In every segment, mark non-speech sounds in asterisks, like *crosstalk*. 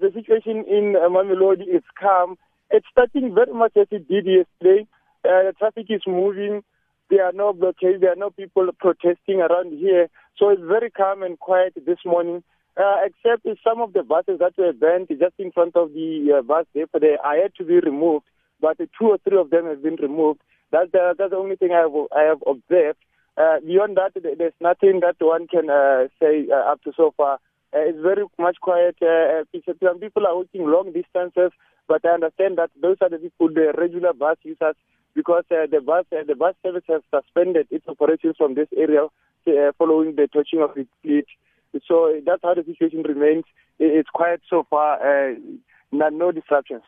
The situation in uh, Mamelodi is calm. It's starting very much as it did yesterday. Uh, the traffic is moving. There are no blockades. There are no people protesting around here. So it's very calm and quiet this morning. Uh, except some of the buses that were banned just in front of the uh, bus depot, they are yet to be removed. But two or three of them have been removed. That's the, that's the only thing I have, I have observed. Uh, beyond that, there's nothing that one can uh, say uh, up to so far. Uh, it's very much quiet. Uh, uh some people are walking long distances, but I understand that those are the people, the regular bus users, because the bus the bus service has suspended its operations from this area following the touching of its fleet. So that's how the situation remains. It's quiet so far. Uh, no, no disruptions.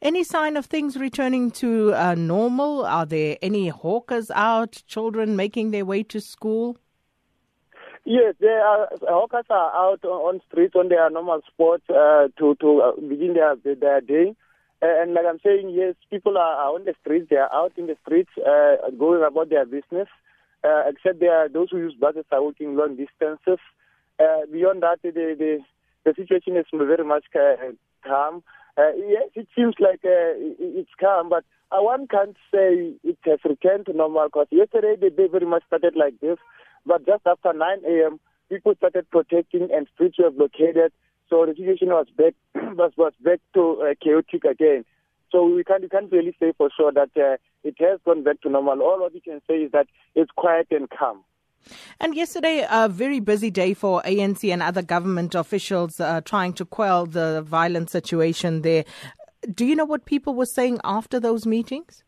Any sign of things returning to uh, normal? Are there any hawkers out, children making their way to school? Yes, there are hawkers are out on, on streets on their normal spots uh, to to uh, begin their their day. Uh, and like I'm saying, yes, people are, on the streets. They are out in the streets, uh, going about their business. Uh, except there are those who use buses are working long distances. Uh, beyond that, the, the the situation is very much uh, calm. Uh, yes, it seems like uh, it's calm, but uh, one can't say it has returned to normal because yesterday they very much started like this. But just after 9 a.m., people started protesting and streets were blockaded. So the situation was back *clears throat* was, was back to uh, chaotic again. So we can't, we can't really say for sure that uh, it has gone back to normal. All we can say is that it's quiet and calm. And yesterday, a very busy day for ANC and other government officials uh, trying to quell the violent situation there. Do you know what people were saying after those meetings?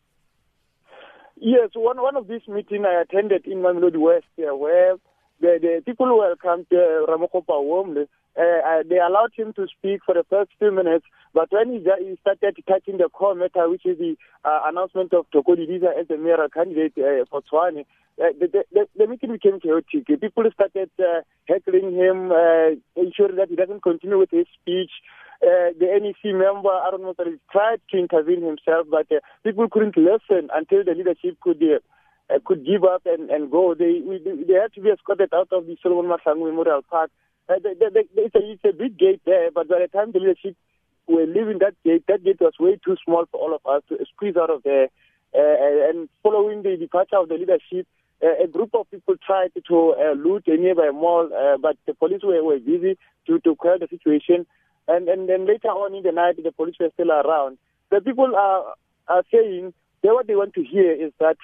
Yes, one one of these meetings I attended in Mamelodi West, uh, where the, the people welcomed uh, Ramokgopa warmly. Uh, uh, they allowed him to speak for the first few minutes, but when he, he started touching the core matter, which is the uh, announcement of Thoko Didiza as the mayoral candidate uh, for Tshwane, uh, the, the, the, meeting became chaotic. People started uh, heckling him, ensuring that he doesn't continue with his speech uh, the NEC member, I don't know Aaron Motsoaledi, tried to intervene himself, but uh, people couldn't listen until the leadership could uh, uh, could give up and, and go. They we, they had to be escorted out of the Solomon Mahlangu Memorial Park. Uh, they, they, they, it's, a, it's a big gate there, but by the time the leadership were leaving that gate, that gate was way too small for all of us to squeeze out of there. Uh, and following the departure of the leadership, uh, a group of people tried to uh, loot a nearby mall, uh, but the police were, were busy to, to clear the situation. And, and then later on in the night, the police were still around. The people are, are saying that what they want to hear is that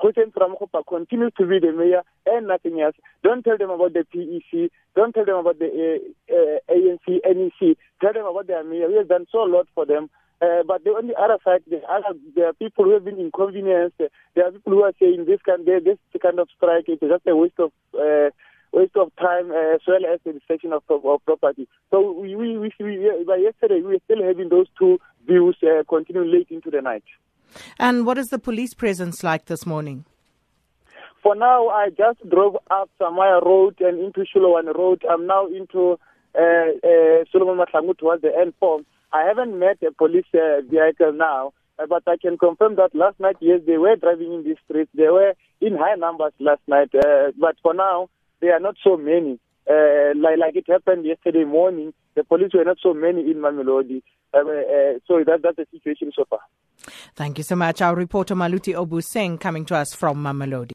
Hussein Ramokgopa continues to be the mayor and nothing else. Don't tell them about the PEC. Don't tell them about the uh, uh, ANC, NEC. Tell them about their mayor. He has done so a lot for them. Uh, but the, on the other side, there are, there are people who have been inconvenienced. There are people who are saying this kind, this kind of strike is just a waste of uh, waste of time uh, as well as the destruction of, of, property. So we, we, we, we, by yesterday, we were still having those two views uh, continuing late into the night. And what is the police presence like this morning? For now, I just drove up Tsamaya Road and into Shulowan Road. I'm now into uh, uh, Solomon Mahlangu towards the end form. I haven't met a police uh, vehicle now, uh, but I can confirm that last night, yes, they were driving in these streets. They were in high numbers last night. Uh, but for now, there are not so many. Uh, like, like it happened yesterday morning, the police were not so many in Mamelodi. Uh, uh, so that, that's the situation so far. Thank you so much. Our reporter Maluti Obuseng coming to us from Mamelodi.